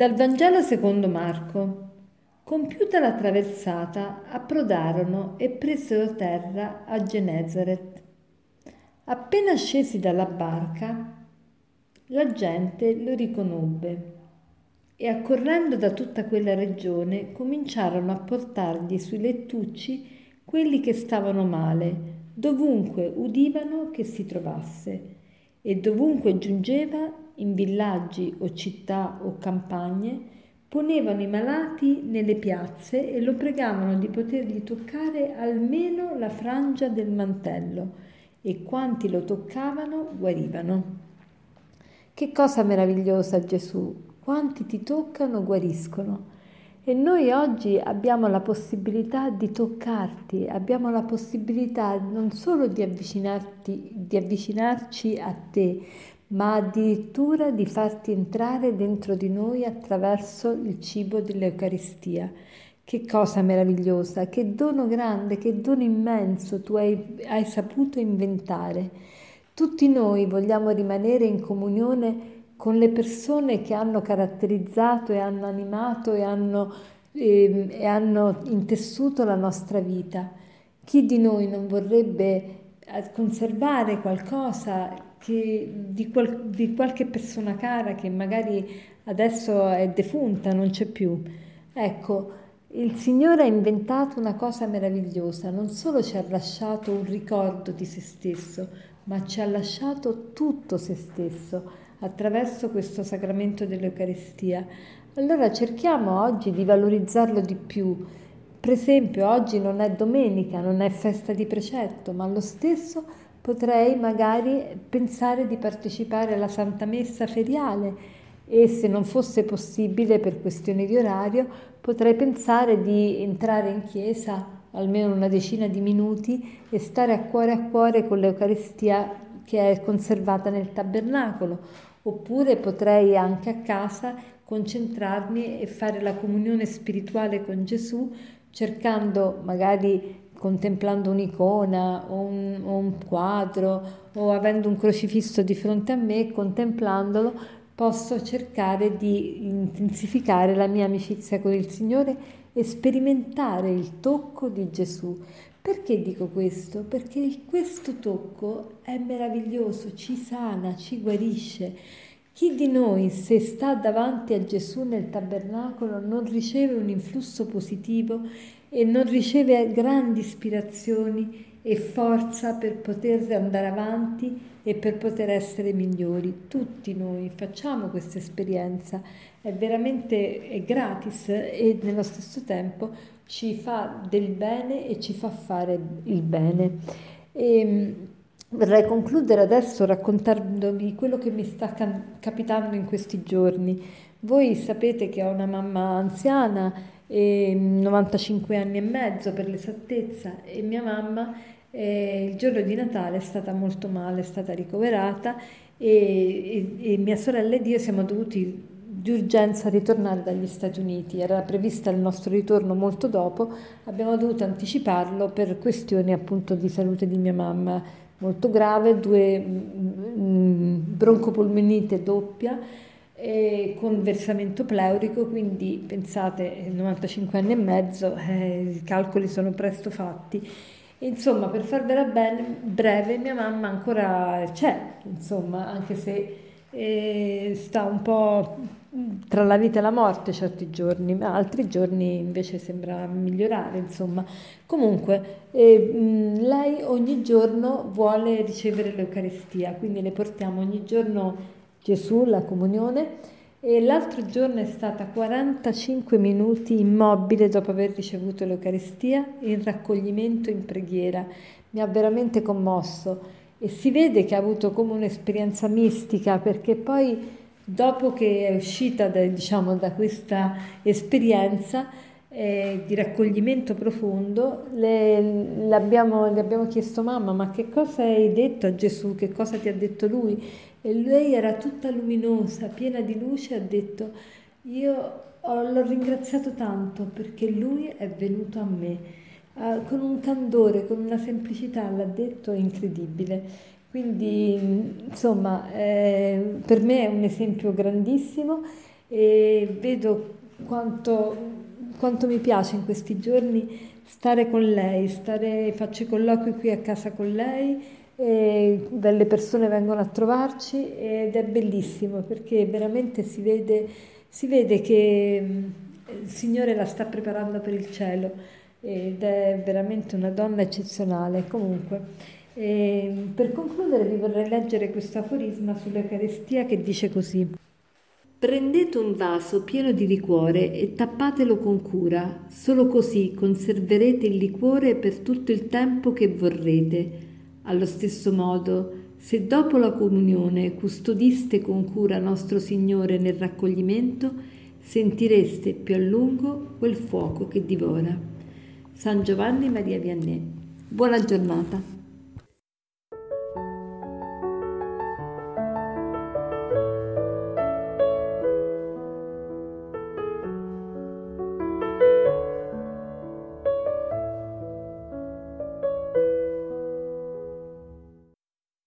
Dal Vangelo secondo Marco. Compiuta la traversata, approdarono e presero terra a Genezaret. Appena scesi dalla barca, la gente lo riconobbe e accorrendo da tutta quella regione cominciarono a portargli sui lettucci quelli che stavano male, dovunque udivano che si trovasse e dovunque giungeva, in villaggi o città o campagne, ponevano i malati nelle piazze e lo pregavano di potergli toccare almeno la frangia del mantello e quanti lo toccavano guarivano. Che cosa meravigliosa Gesù, quanti ti toccano guariscono. E noi oggi abbiamo la possibilità di toccarti, abbiamo la possibilità non solo di, di avvicinarci a te, ma addirittura di farti entrare dentro di noi attraverso il cibo dell'Eucaristia. Che cosa meravigliosa, che dono grande, che dono immenso tu hai, hai saputo inventare. Tutti noi vogliamo rimanere in comunione con le persone che hanno caratterizzato e hanno animato e hanno, eh, e hanno intessuto la nostra vita. Chi di noi non vorrebbe eh, conservare qualcosa che, di, qual, di qualche persona cara che magari adesso è defunta, non c'è più? Ecco, il Signore ha inventato una cosa meravigliosa, non solo ci ha lasciato un ricordo di se stesso, ma ci ha lasciato tutto se stesso attraverso questo sacramento dell'Eucaristia. Allora cerchiamo oggi di valorizzarlo di più. Per esempio, oggi non è domenica, non è festa di precetto, ma lo stesso potrei magari pensare di partecipare alla Santa Messa feriale e se non fosse possibile per questioni di orario, potrei pensare di entrare in chiesa almeno una decina di minuti e stare a cuore a cuore con l'Eucaristia che è conservata nel tabernacolo oppure potrei anche a casa concentrarmi e fare la comunione spirituale con Gesù cercando magari contemplando un'icona o un, o un quadro o avendo un crocifisso di fronte a me, contemplandolo, posso cercare di intensificare la mia amicizia con il Signore e sperimentare il tocco di Gesù. Perché dico questo? Perché questo tocco è meraviglioso, ci sana, ci guarisce. Chi di noi, se sta davanti a Gesù nel tabernacolo, non riceve un influsso positivo e non riceve grandi ispirazioni e forza per poter andare avanti e per poter essere migliori? Tutti noi facciamo questa esperienza, è veramente è gratis e nello stesso tempo ci fa del bene e ci fa fare il bene. E, ehm, vorrei concludere adesso raccontandovi quello che mi sta capitando in questi giorni. Voi sapete che ho una mamma anziana, eh, 95 anni e mezzo per l'esattezza, e mia mamma eh, il giorno di Natale è stata molto male, è stata ricoverata e, e, e mia sorella ed io siamo dovuti di urgenza ritornare dagli Stati Uniti. Era prevista il nostro ritorno molto dopo, abbiamo dovuto anticiparlo per questioni appunto di salute di mia mamma. Molto grave, due mm, mm broncopolmonite doppia eh, con versamento pleurico, quindi pensate 95 anni e mezzo, eh, i calcoli sono presto fatti. Insomma, per farvela bene, breve, mia mamma ancora c'è, insomma, anche se eh, sta un po' tra la vita e la morte certi giorni, ma altri giorni invece sembra migliorare, insomma. Comunque, eh, mh, lei ogni giorno vuole ricevere l'Eucaristia, quindi le portiamo ogni giorno Gesù, la comunione, e l'altro giorno è stata 45 minuti immobile dopo aver ricevuto l'Eucaristia in raccoglimento in preghiera. Mi ha veramente commosso e si vede che ha avuto come un'esperienza mistica perché poi dopo che è uscita da, diciamo, da questa esperienza eh, di raccoglimento profondo, le, le, abbiamo, le abbiamo chiesto mamma, ma che cosa hai detto a Gesù, che cosa ti ha detto lui? E lei era tutta luminosa, piena di luce, ha detto, io l'ho ringraziato tanto perché lui è venuto a me, uh, con un candore, con una semplicità, l'ha detto, incredibile. Quindi, insomma, eh, per me è un esempio grandissimo e vedo quanto, quanto mi piace in questi giorni stare con lei, stare, faccio i colloqui qui a casa con lei, delle persone vengono a trovarci ed è bellissimo perché veramente si vede, si vede che mm, il Signore la sta preparando per il cielo ed è veramente una donna eccezionale. Comunque, e per concludere vi vorrei leggere questo aforisma sull'Eucaristia che dice così. Prendete un vaso pieno di liquore e tappatelo con cura, solo così conserverete il liquore per tutto il tempo che vorrete. Allo stesso modo, se dopo la comunione custodiste con cura nostro Signore nel raccoglimento, sentireste più a lungo quel fuoco che divora. San Giovanni Maria Vianney. Buona giornata.